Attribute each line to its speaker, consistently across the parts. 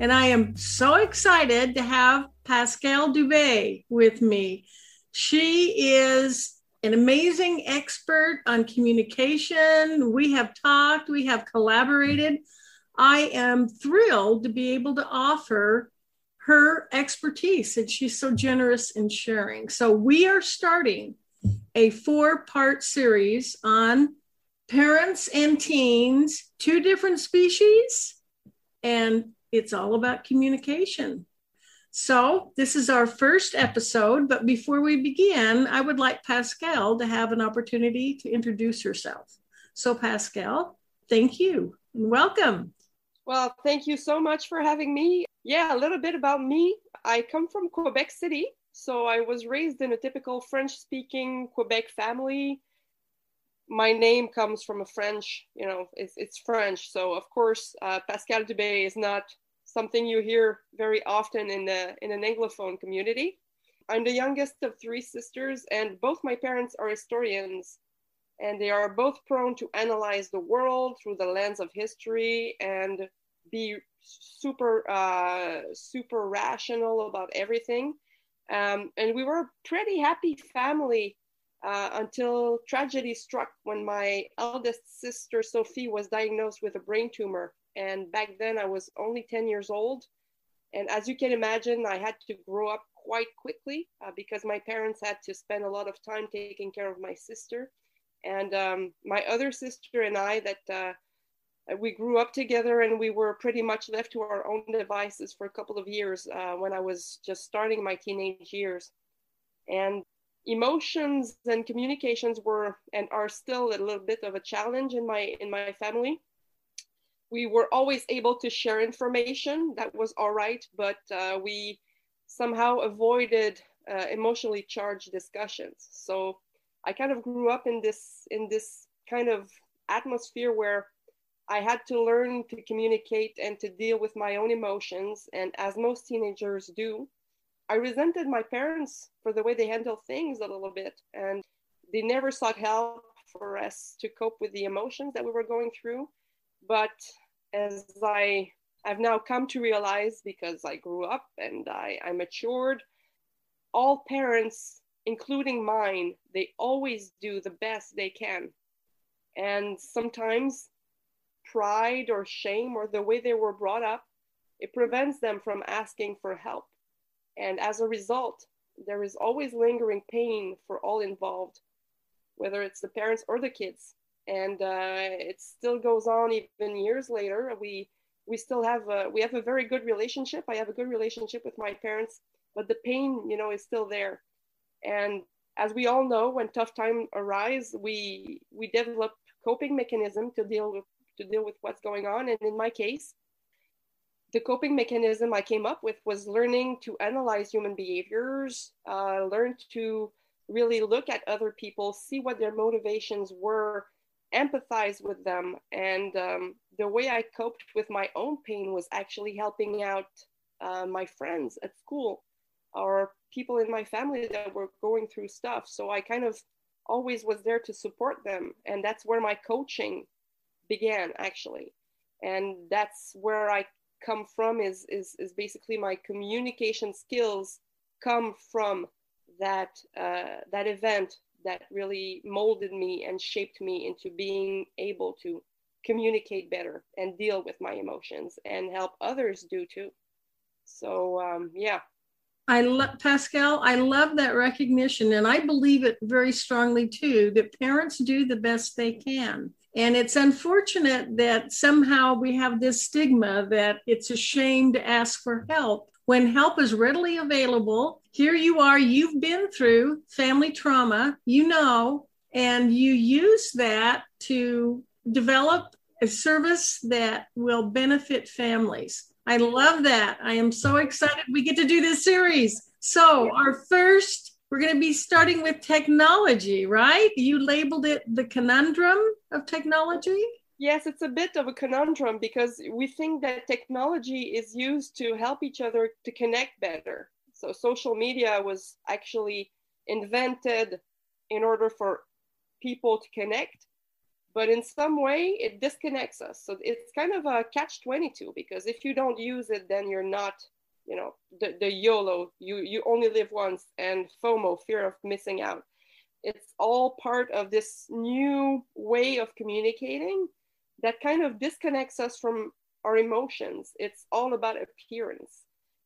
Speaker 1: and I am so excited to have Pascale Dubé with me. She is an amazing expert on communication. We have talked, we have collaborated. I am thrilled to be able to offer her expertise, and she's so generous in sharing. So, we are starting a four part series on parents and teens, two different species, and it's all about communication. So, this is our first episode, but before we begin, I would like Pascale to have an opportunity to introduce herself. So, Pascale, thank you and welcome.
Speaker 2: Well, thank you so much for having me. Yeah, a little bit about me. I come from Quebec City, so I was raised in a typical French speaking Quebec family my name comes from a French, you know, it's, it's French. So of course, uh, Pascale Dubé is not something you hear very often in the in an Anglophone community. I'm the youngest of three sisters, and both my parents are historians, and they are both prone to analyze the world through the lens of history and be super uh, super rational about everything. Um, and we were a pretty happy family uh, until tragedy struck when my eldest sister Sophie was diagnosed with a brain tumor. And back then I was only 10 years old. And as you can imagine, I had to grow up quite quickly uh, because my parents had to spend a lot of time taking care of my sister. And um, my other sister and I, that uh, we grew up together and we were pretty much left to our own devices for a couple of years uh, when I was just starting my teenage years. And emotions and communications were and are still a little bit of a challenge in my in my family we were always able to share information. That was all right but uh, we somehow avoided uh, emotionally charged discussions. So i kind of grew up in this in this kind of atmosphere where i had to learn to communicate and to deal with my own emotions. And as most teenagers do I resented my parents for the way they handled things a little bit, and they never sought help for us to cope with the emotions that we were going through. But as I have now come to realize, because I grew up and I, I matured, all parents, including mine, they always do the best they can. And sometimes pride or shame or the way they were brought up, it prevents them from asking for help. And as a result, there is always lingering pain for all involved, whether it's the parents or the kids. And uh, it still goes on even years later. We we still have a, we have a very good relationship. I have a good relationship with my parents, but the pain, you know, is still there. And as we all know, when tough times arise, we we develop coping mechanism to deal with to deal with what's going on. And in my case, the coping mechanism I came up with was learning to analyze human behaviors, uh, learn to really look at other people, see what their motivations were, empathize with them. And um, the way I coped with my own pain was actually helping out uh, my friends at school or people in my family that were going through stuff. So I kind of always was there to support them. And that's where my coaching began, actually. And that's where I come from is is is basically my communication skills come from that uh, that event that really molded me and shaped me into being able to communicate better and deal with my emotions and help others do too. So um, yeah.
Speaker 1: I love Pascale. I love that recognition, and I believe it very strongly too. That parents do the best they can, and it's unfortunate that somehow we have this stigma that it's a shame to ask for help when help is readily available. Here you are, you've been through family trauma, you know, and you use that to develop a service that will benefit families. I love that. I am so excited we get to do this series. So, our first, we're going to be starting with technology, right? You labeled it the conundrum of technology.
Speaker 2: Yes, it's a bit of a conundrum because we think that technology is used to help each other to connect better. So, social media was actually invented in order for people to connect but in some way it disconnects us. So it's kind of a catch 22 because if you don't use it then you're not you know the, the yolo you you only live once and fomo fear of missing out. It's all part of this new way of communicating that kind of disconnects us from our emotions. It's all about appearance.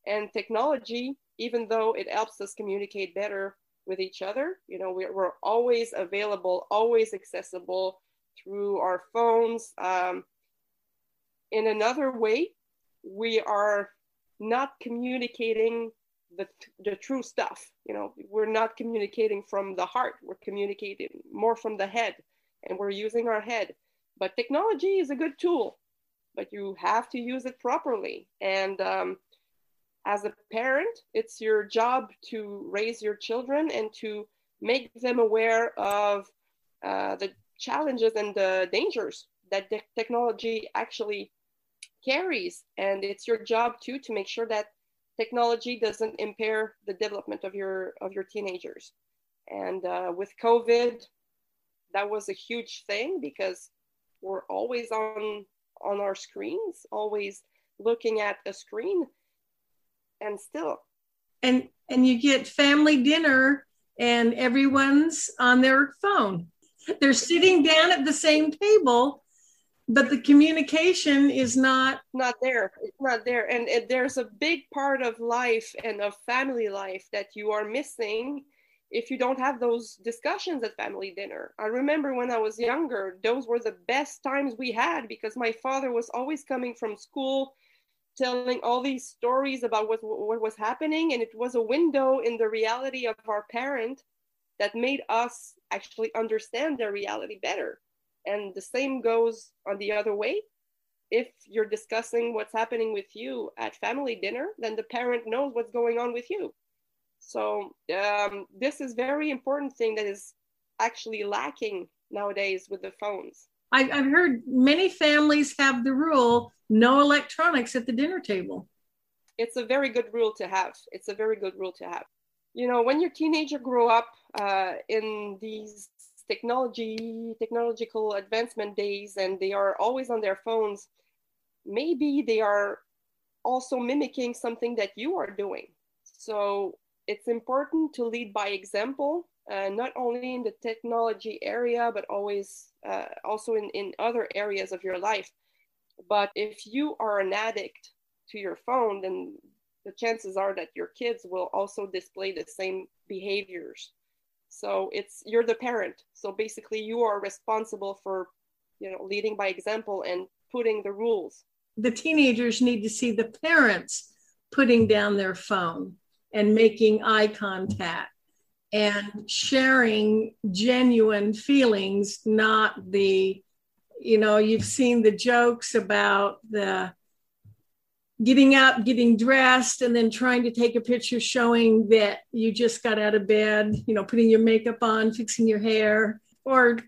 Speaker 2: And technology even though it helps us communicate better with each other you know we're, we're always available always accessible through our phones. Um, in another way, we are not communicating the, the true stuff. You know, we're not communicating from the heart, we're communicating more from the head, and we're using our head. But technology is a good tool, but you have to use it properly. And um, as a parent, it's your job to raise your children and to make them aware of uh, the challenges and the dangers that the technology actually carries. And it's your job too to make sure that technology doesn't impair the development of your of your teenagers. And uh, with COVID, that was a huge thing because we're always on on our screens, always looking at a screen, and still.
Speaker 1: And and you get family dinner, and everyone's on their phone. They're sitting down at the same table, but the communication is not
Speaker 2: not there. It's not there, and it, there's a big part of life and of family life that you are missing if you don't have those discussions at family dinner. I remember when I was younger, those were the best times we had because my father was always coming from school telling all these stories about what, what was happening and it was a window in the reality of our parent that made us actually understand their reality better. And the same goes on the other way. If you're discussing what's happening with you at family dinner, then the parent knows what's going on with you. So um, this is very important thing that is actually lacking nowadays with the phones.
Speaker 1: I've heard many families have the rule no electronics at the dinner table.
Speaker 2: It's a very good rule to have. It's a very good rule to have you know when your teenager grow up uh, in these technology technological advancement days and they are always on their phones maybe they are also mimicking something that you are doing so it's important to lead by example uh, not only in the technology area but always uh, also in, in other areas of your life but if you are an addict to your phone then the chances are that your kids will also display the same behaviors. So it's you're the parent. So basically you are responsible for you know leading by example and putting the rules.
Speaker 1: The teenagers need to see the parents putting down their phone and making eye contact and sharing genuine feelings not the you know you've seen the jokes about the getting up, getting dressed, and then trying to take a picture showing that you just got out of bed, you know, putting your makeup on, fixing your hair, or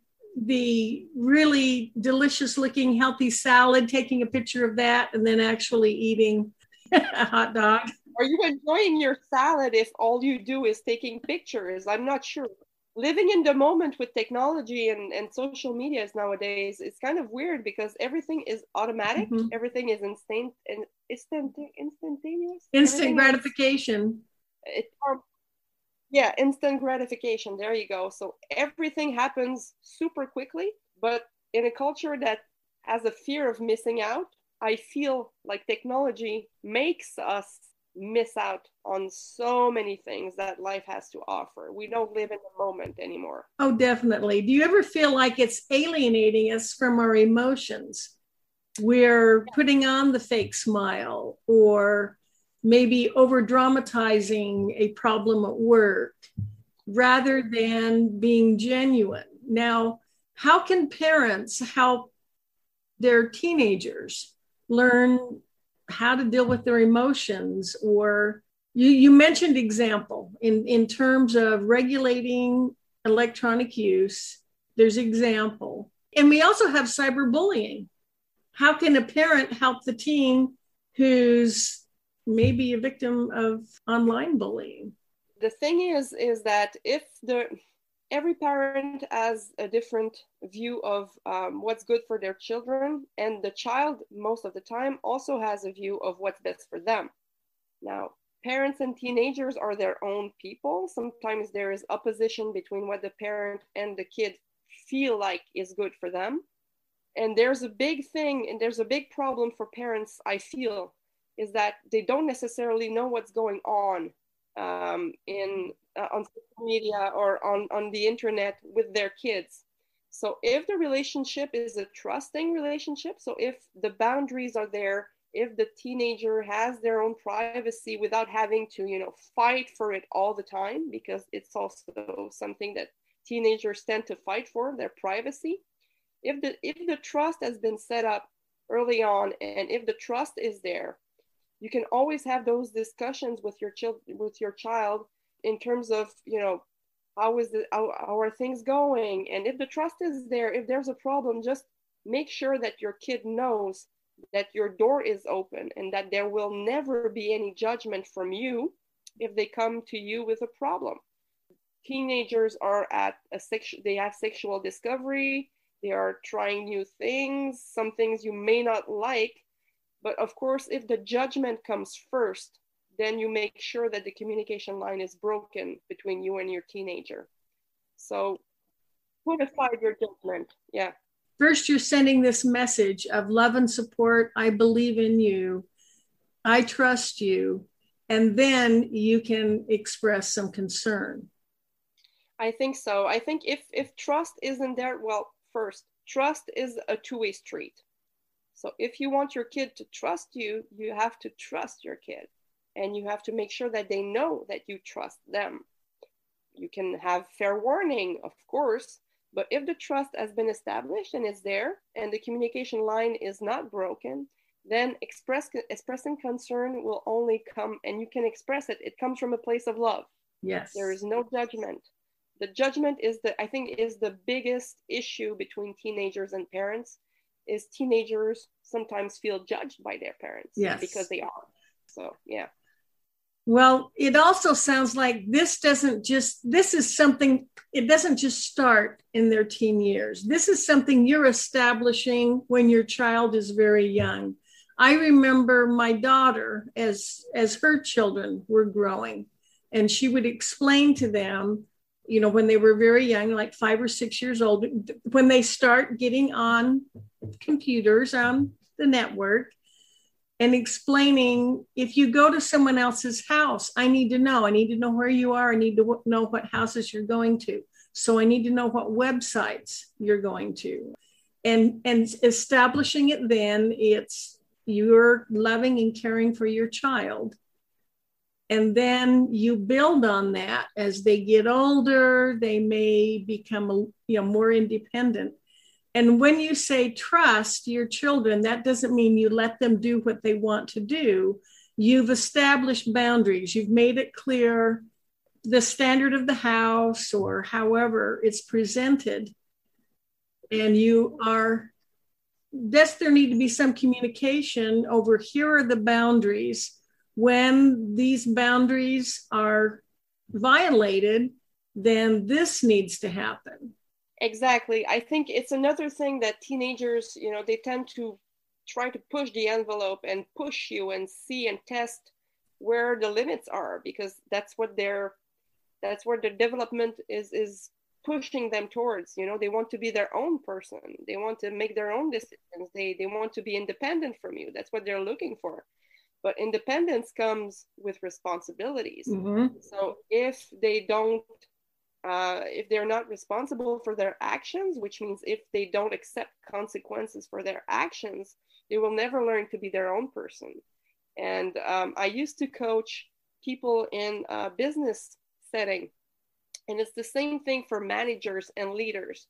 Speaker 1: the really delicious looking healthy salad, taking a picture of that, and then actually eating a hot dog.
Speaker 2: Are you enjoying your salad if all you do is taking pictures? I'm not sure living in the moment with technology and, and social medias nowadays is kind of weird because everything is automatic mm-hmm. everything is instant and instant instantaneous
Speaker 1: instant everything gratification.
Speaker 2: Is, it, um, yeah instant gratification. There you go. So everything happens super quickly but in a culture that has a fear of missing out i feel like technology makes us miss out on so many things that life has to offer. We don't live in the moment anymore.
Speaker 1: Oh, definitely. Do you ever feel like it's alienating us from our emotions? We're putting on the fake smile or maybe over dramatizing a problem at work rather than being genuine. Now, how can parents help their teenagers learn how to deal with their emotions or you, you mentioned example in, in terms of regulating electronic use there's example. And we also have cyberbullying. How can a parent help the teen who's maybe a victim of online bullying?
Speaker 2: The thing is is that if the every parent has a different view of um, what's good for their children and the child most of the time also has a view of what's best for them. Now parents and teenagers are their own people. Sometimes there is opposition between what the parent and the kid feel like is good for them. And there's a big thing and there's a big problem for parents i feel is that they don't necessarily know what's going on um, in uh, on social media or on on the internet with their kids. So if the relationship is a trusting relationship so if the boundaries are there if the teenager has their own privacy without having to you know fight for it all the time because it's also something that teenagers tend to fight for their privacy. If the if the trust has been set up early on and if the trust is there you can always have those discussions with your child with your child in terms of you know how is the how, how are things going? And if the trust is there if there's a problem just make sure that your kid knows that your door is open and that there will never be any judgment from you if they come to you with a problem. Teenagers are at a sex they have sexual discovery. They are trying new things some things you may not like. But of course, if the judgment comes first, then you make sure that the communication line is broken between you and your teenager. So put aside your judgment. Yeah.
Speaker 1: First, you're sending this message of love and support. I believe in you. I trust you. And then you can express some concern.
Speaker 2: I think so. I think if if trust isn't there, well, first, trust is a two-way street. So if you want your kid to trust you, you have to trust your kid and you have to make sure that they know that you trust them. You can have fair warning, of course, but if the trust has been established and it's there and the communication line is not broken, then express expressing concern will only come and you can express it. It comes from a place of love.
Speaker 1: Yes.
Speaker 2: There is no judgment. The judgment is the I think is the biggest issue between teenagers and parents is teenagers sometimes feel judged by their parents
Speaker 1: yes.
Speaker 2: because they are. So, yeah.
Speaker 1: Well, it also sounds like this doesn't just, this is something, it doesn't just start in their teen years. This is something you're establishing when your child is very young. I remember my daughter as as her children were growing and she would explain to them you know when they were very young like 5 or 6 years old when they start getting on computers on the network and explaining if you go to someone else's house, I need to know. I need to know where you are. I need to know what houses you're going to. So I need to know what websites you're going to. And and establishing it then it's you're loving and caring for your child. And then you build on that as they get older, they may become you know more independent and when you say trust your children, that doesn't mean you let them do what they want to do. You've established boundaries, you've made it clear the standard of the house or however it's presented. And you are, does there need to be some communication over here are the boundaries? When these boundaries are violated, then this needs to happen
Speaker 2: exactly. I think it's another thing that teenagers you know they tend to try to push the envelope and push you and see and test where the limits are because that's what they're that's where the development is is pushing them towards. You know they want to be their own person. They want to make their own decisions. They they want to be independent from you. That's what they're looking for. But independence comes with responsibilities. Mm-hmm. so if they don't uh, if they're not responsible for their actions, which means if they don't accept consequences for their actions, they will never learn to be their own person. And um, I used to coach people in a business setting, and it's the same thing for managers and leaders.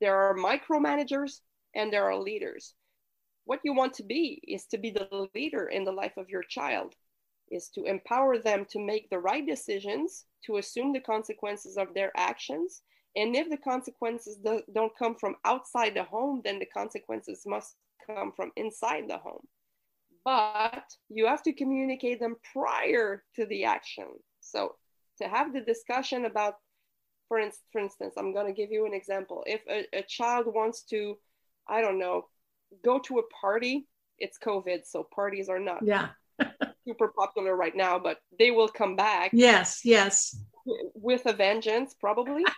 Speaker 2: There are micromanagers and there are leaders. what you want to be is to be the leader in the life of your child is to empower them to make the right decisions to assume the consequences of their actions. And if the consequences do, don't come from outside the home then the consequences must come from inside the home. But you have to communicate them prior to the action. So to have the discussion about for, in, for instance i'm going to give you an example. If a, a child wants to i don't know go to a party it's covid so parties are not
Speaker 1: yeah
Speaker 2: super popular right now but they will come back.
Speaker 1: Yes yes.
Speaker 2: With a vengeance probably.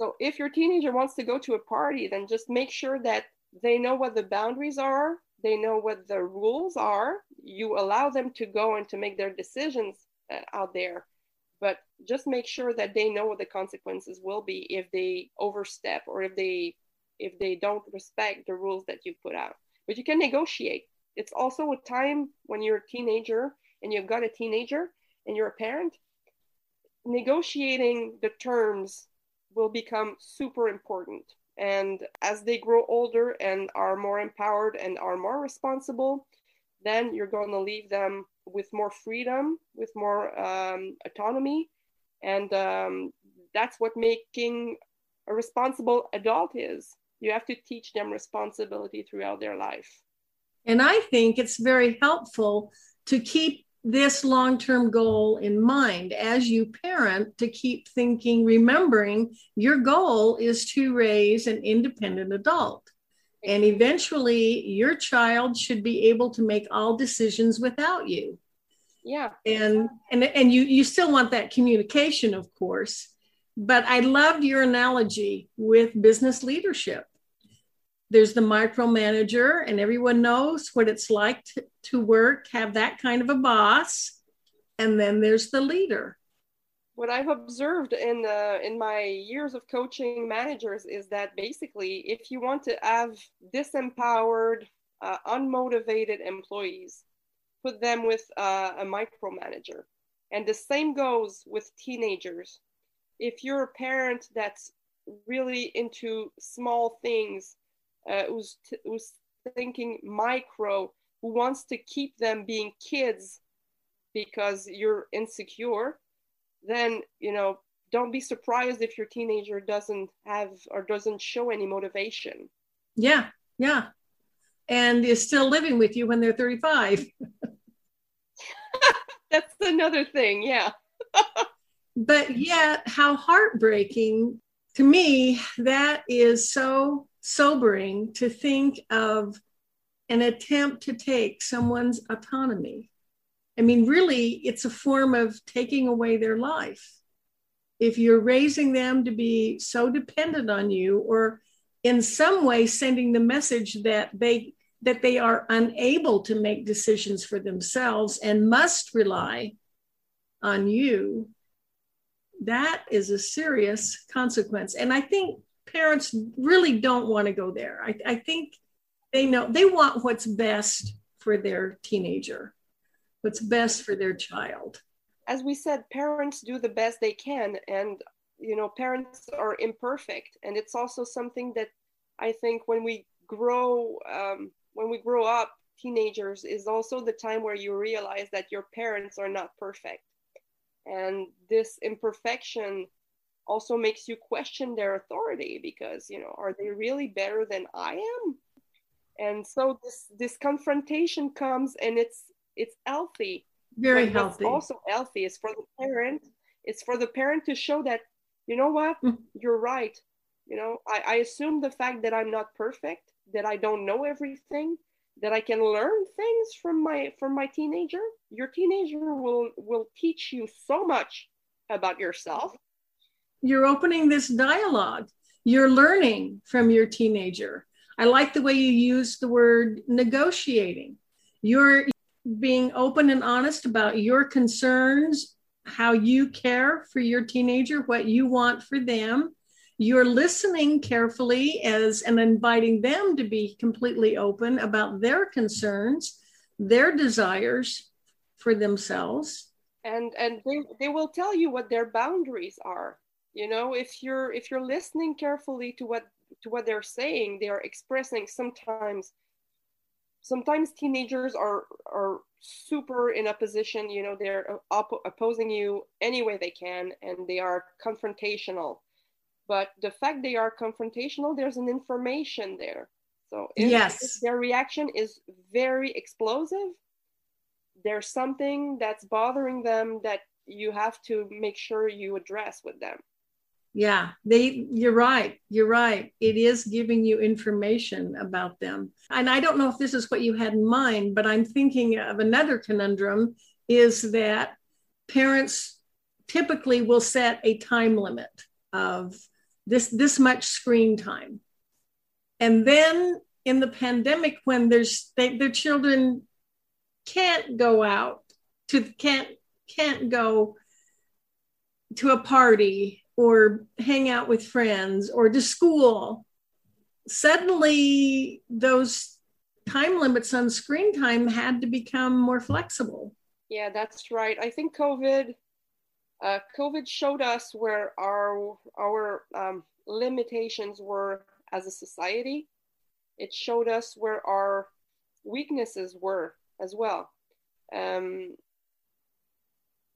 Speaker 2: So if your teenager wants to go to a party then just make sure that they know what the boundaries are they know what the rules are. You allow them to go and to make their decisions uh, out there but just make sure that they know what the consequences will be if they overstep or if they if they don't respect the rules that you put out. But you can negotiate it's also a time when you're a teenager and you've got a teenager and you're a parent negotiating the terms will become super important and as they grow older and are more empowered and are more responsible then you're going to leave them with more freedom, with more um, autonomy. And um, that's what making a responsible adult is. You have to teach them responsibility throughout their life.
Speaker 1: And I think it's very helpful to keep this long term goal in mind as you parent to keep thinking, remembering your goal is to raise an independent adult. And eventually, your child should be able to make all decisions without you.
Speaker 2: Yeah.
Speaker 1: And and and you you still want that communication, of course. But I loved your analogy with business leadership. There's the micromanager, and everyone knows what it's like to, to work, have that kind of a boss. And then there's the leader
Speaker 2: what I've observed in in my years of coaching managers is that basically, if you want to have disempowered, uh, unmotivated employees, put them with uh, a micromanager, and the same goes with teenagers. If you're a parent that's really into small things, uh, who's t- who's thinking micro, who wants to keep them being kids because you're insecure then you know don't be surprised if your teenager doesn't have or doesn't show any motivation.
Speaker 1: Yeah yeah. And is still living with you when they're 35
Speaker 2: that's another thing yeah.
Speaker 1: But yet how heartbreaking to me that is so sobering to think of an attempt to take someone's autonomy I mean, really, it's a form of taking away their life. If you're raising them to be so dependent on you, or in some way sending the message that they that they are unable to make decisions for themselves and must rely on you, that is a serious consequence. And I think parents really don't want to go there. I, I think they know they want what's best for their teenager what's best for their child.
Speaker 2: As we said, parents do the best they can, and you know, parents are imperfect, and it's also something that I think when we grow, um, when we grow up, teenagers is also the time where you realize that your parents are not perfect, and this imperfection also makes you question their authority because you know, are they really better than I am? And so this this confrontation comes, and it's it's healthy
Speaker 1: very but healthy
Speaker 2: also healthy it's for the parent it's for the parent to show that you know what mm-hmm. you're right you know I, I assume the fact that i'm not perfect that i don't know everything that i can learn things from my from my teenager. Your teenager will will teach you so much about yourself.
Speaker 1: You're opening this dialogue. You're learning from your teenager. I like the way you use the word negotiating. You're being open and honest about your concerns, how you care for your teenager, what you want for them. You're listening carefully as and inviting them to be completely open about their concerns, their desires for themselves.
Speaker 2: And and they, they will tell you what their boundaries are. You know, if you're if you're listening carefully to what to what they're saying, they are expressing sometimes sometimes teenagers are are super in opposition you know they're op- opposing you any way they can and they are confrontational but the fact they are confrontational there's an information there. So if,
Speaker 1: yes.
Speaker 2: if their reaction is very explosive there's something that's bothering them that you have to make sure you address with them.
Speaker 1: Yeah they you're right you're right. It is giving you information about them. And i don't know if this is what you had in mind but i'm thinking of another conundrum is that parents typically will set a time limit of this this much screen time and then in the pandemic when there's they, their children can't go out to can't can't go to a party or hang out with friends or to school, suddenly those time limits on screen time had to become more flexible.
Speaker 2: Yeah, that's right. I think COVID, uh, COVID showed us where our our um, limitations were as a society. It showed us where our weaknesses were as well. Um,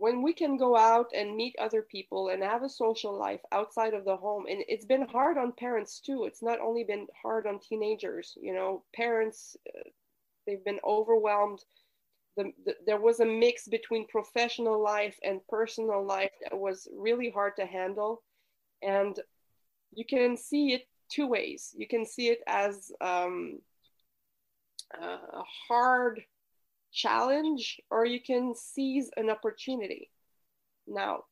Speaker 2: when we can go out and meet other people and have a social life outside of the home and it's been hard on parents too it's not only been hard on teenagers you know parents uh, they've been overwhelmed the, the, there was a mix between professional life and personal life that was really hard to handle and you can see it two ways you can see it as um, a hard challenge or you can seize an opportunity. Now,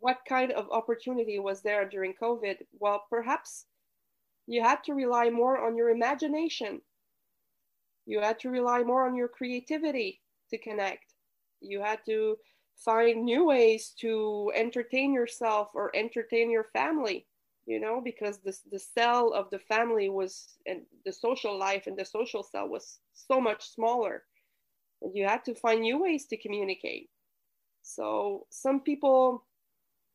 Speaker 2: what kind of opportunity was there during COVID? Well, perhaps you had to rely more on your imagination. You had to rely more on your creativity to connect. You had to find new ways to entertain yourself or entertain your family, you know, because the, the cell of the family was, and the social life and the social cell was so much smaller and you had to find new ways to communicate. So some people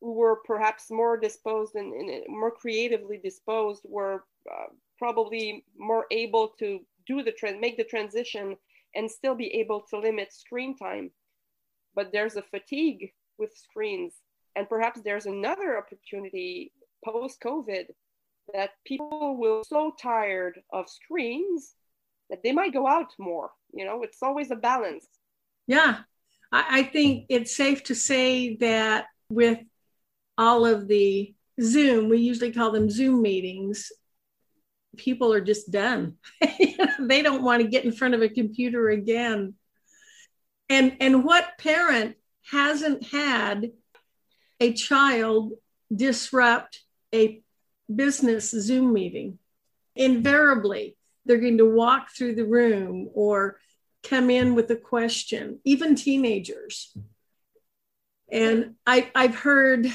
Speaker 2: who were perhaps more disposed and, and more creatively disposed were uh, probably more able to do the trend, make the transition, and still be able to limit screen time. But there's a fatigue with screens, and perhaps there's another opportunity post COVID that people will so tired of screens that they might go out more you know? It's always a balance.
Speaker 1: Yeah. I, I think it's safe to say that with all of the zoom we usually call them zoom meetings people are just done. They don't want to get in front of a computer again. And and what parent hasn't had a child disrupt a business zoom meeting? Invariably they're going to walk through the room or come in with a question, even teenagers. And I, I've heard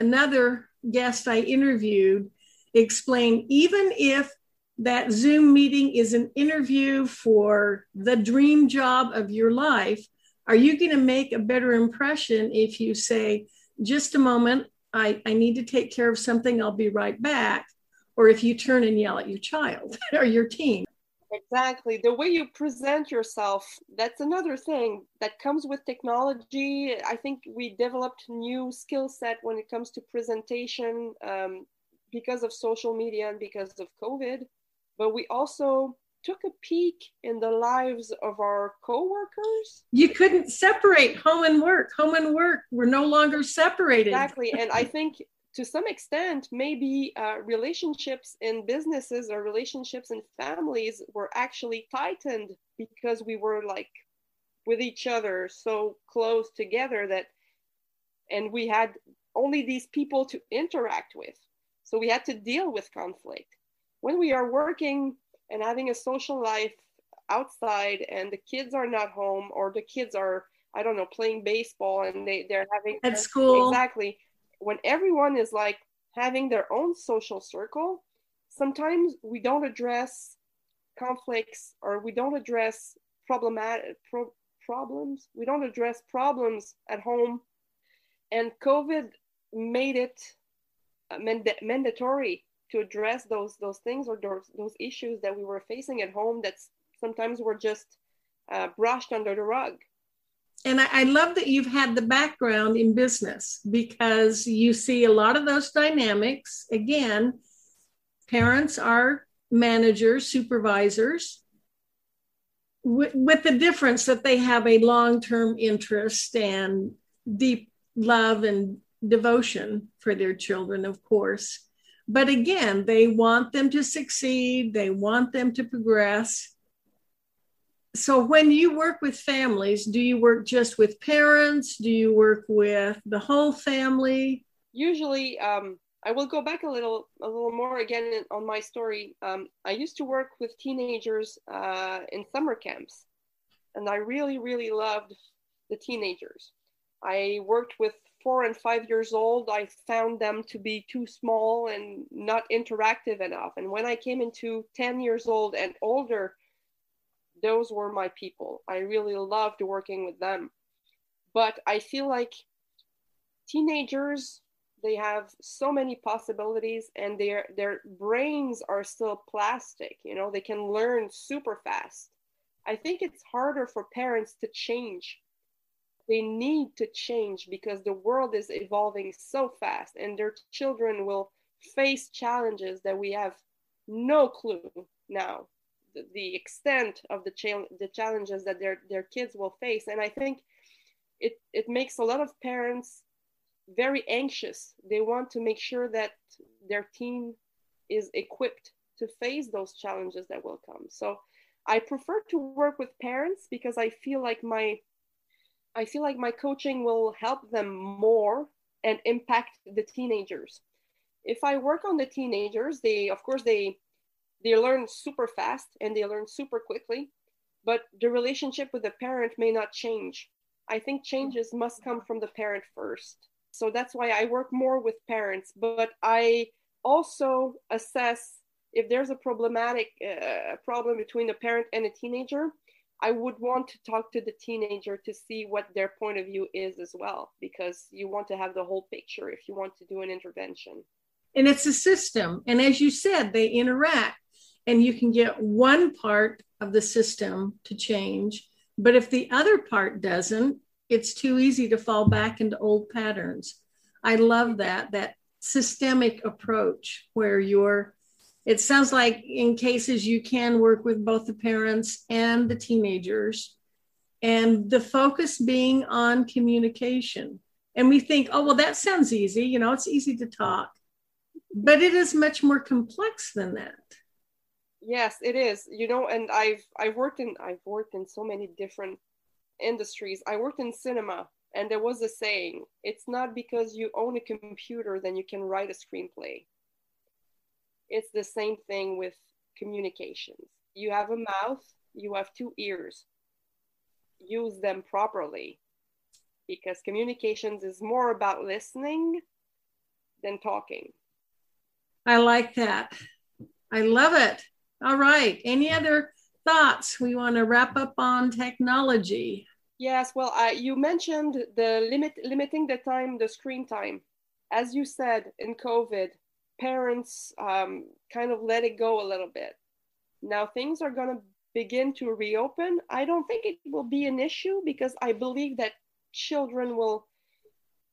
Speaker 1: another guest I interviewed explain even if that Zoom meeting is an interview for the dream job of your life, are you going to make a better impression if you say, just a moment, I, I need to take care of something, I'll be right back? Or if you turn and yell at your child or your team.
Speaker 2: Exactly. The way you present yourself, that's another thing that comes with technology. I think we developed new skill set when it comes to presentation um, because of social media and because of COVID. But we also took a peek in the lives of our coworkers.
Speaker 1: You couldn't separate home and work. Home and work were no longer separated.
Speaker 2: Exactly. And I think to some extent, maybe uh, relationships in businesses or relationships in families were actually tightened because we were like with each other so close together that, and we had only these people to interact with. So we had to deal with conflict. When we are working and having a social life outside and the kids are not home or the kids are, I don't know, playing baseball and they, they're having
Speaker 1: at school.
Speaker 2: Exactly when everyone is like having their own social circle, sometimes we don't address conflicts or we don't address problematic pro- problems. We don't address problems at home, and COVID made it uh, mand- mandatory to address those those things or those, those issues that we were facing at home that sometimes were just uh, brushed under the rug
Speaker 1: and I, I, love that you've had the background in business because you see a lot of those dynamics. Again, parents are managers, supervisors, with, with the difference that they have a long term interest and deep love and devotion for their children, of course. But again, they want them to succeed, they want them to progress. So when you work with families do you work just with parents? Do you work with the whole family?
Speaker 2: Usually um, i will go back a little a little more again on my story. Um, i used to work with teenagers uh, in summer camps and i really really loved the teenagers. I worked with four and five years old i found them to be too small and not interactive enough and when i came into 10 years old and older those were my people. I really loved working with them. But I feel like teenagers, they have so many possibilities and their their brains are still plastic, you know, they can learn super fast. I think it's harder for parents to change. They need to change because the world is evolving so fast and their children will face challenges that we have no clue now the, extent of the, cha- the challenges that their, their kids will face. And I think it, it makes a lot of parents very anxious. They want to make sure that their teen is equipped to face those challenges that will come. So I prefer to work with parents because I feel like my I feel like my coaching will help them more and impact the teenagers. If I work on the teenagers, they of course they they learn super fast and they learn super quickly but the relationship with the parent may not change. I think changes must come from the parent first. So that's why i work more with parents but i also assess if there's a problematic uh, problem between a parent and a teenager i would want to talk to the teenager to see what their point of view is as well because you want to have the whole picture if you want to do an intervention
Speaker 1: and it's a system and as you said they interact and you can get one part of the system to change. But if the other part doesn't, it's too easy to fall back into old patterns. I love that, that systemic approach where you're, it sounds like in cases you can work with both the parents and the teenagers, and the focus being on communication. And we think, oh, well, that sounds easy. You know, it's easy to talk. But it is much more complex than that
Speaker 2: yes it is you know and i've i've worked in i've worked in so many different industries i worked in cinema and there was a saying it's not because you own a computer then you can write a screenplay it's the same thing with communications you have a mouth you have two ears use them properly because communications is more about listening than talking
Speaker 1: i like that i love it all right. Any other thoughts? We want to wrap up on technology.
Speaker 2: Yes. Well, uh, you mentioned the limit, limiting the time, the screen time. As you said in COVID, parents um, kind of let it go a little bit. Now things are going to begin to reopen. I don't think it will be an issue because I believe that children will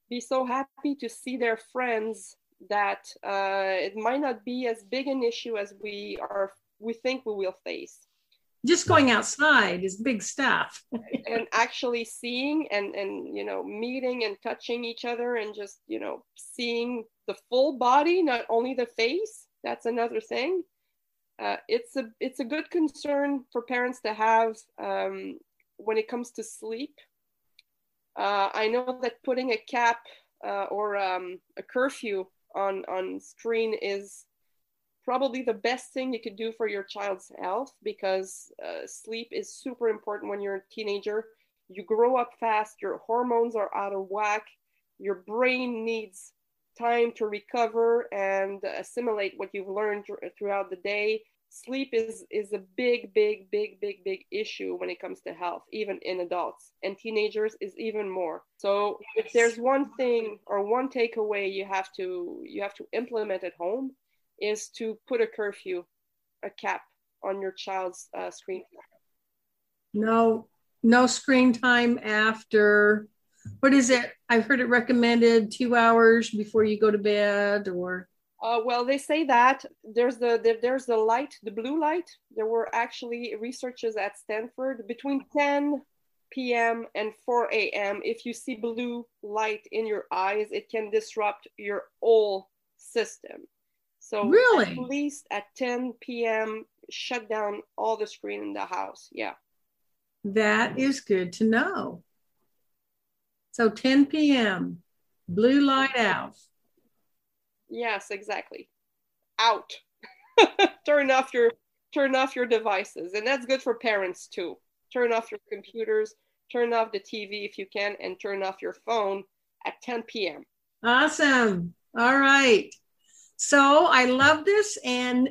Speaker 2: be so happy to see their friends that uh, it might not be as big an issue as we are we think we will face
Speaker 1: just going outside is big stuff
Speaker 2: and actually seeing and and you know meeting and touching each other and just you know seeing the full body not only the face that's another thing uh, it's a it's a good concern for parents to have um, when it comes to sleep uh, i know that putting a cap uh, or um, a curfew on on screen is probably the best thing you could do for your child's health because uh, sleep is super important when you're a teenager. You grow up fast, your hormones are out of whack, your brain needs time to recover and assimilate what you've learned throughout the day. Sleep is, is a big, big, big, big, big issue when it comes to health, even in adults and teenagers is even more. So if there's one thing or one takeaway you have to you have to implement at home, is to put a curfew, a cap on your child's uh, screen.
Speaker 1: No, no screen time after. What is it? I've heard it recommended two hours before you go to bed, or.
Speaker 2: Uh, well, they say that there's the, the there's the light, the blue light. There were actually researchers at Stanford between 10 p.m. and 4 a.m. If you see blue light in your eyes, it can disrupt your whole system. So
Speaker 1: really,
Speaker 2: at least at 10 p.m., shut down all the screen in the house. Yeah.
Speaker 1: That is good to know. So 10 p.m., blue light out.
Speaker 2: Yes, exactly. Out. turn off your turn off your devices, and that's good for parents too. Turn off your computers, turn off the TV if you can, and turn off your phone at 10 p.m.
Speaker 1: Awesome. All right. So I love this. And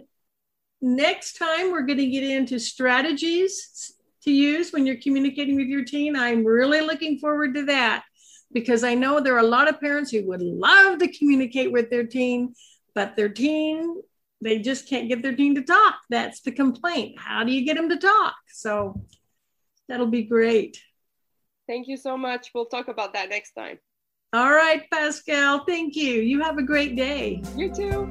Speaker 1: next time we're going to get into strategies to use when you're communicating with your teen. I'm really looking forward to that because I know there are a lot of parents who would love to communicate with their teen, but their teen, they just can't get their teen to talk. That's the complaint. How do you get them to talk? So that'll be great.
Speaker 2: Thank you so much. We'll talk about that next time.
Speaker 1: All right, Pascale. Thank you. You have a great day.
Speaker 2: You too.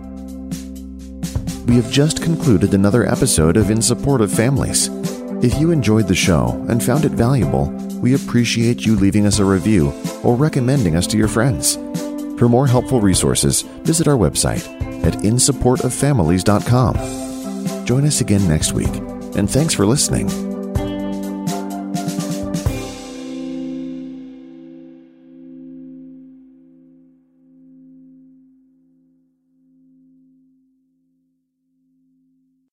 Speaker 3: We have just concluded another episode of In Support of Families. If you enjoyed the show and found it valuable, we appreciate you leaving us a review or recommending us to your friends. For more helpful resources, visit our website at insupportoffamilies.com. Join us again next week, and thanks for listening.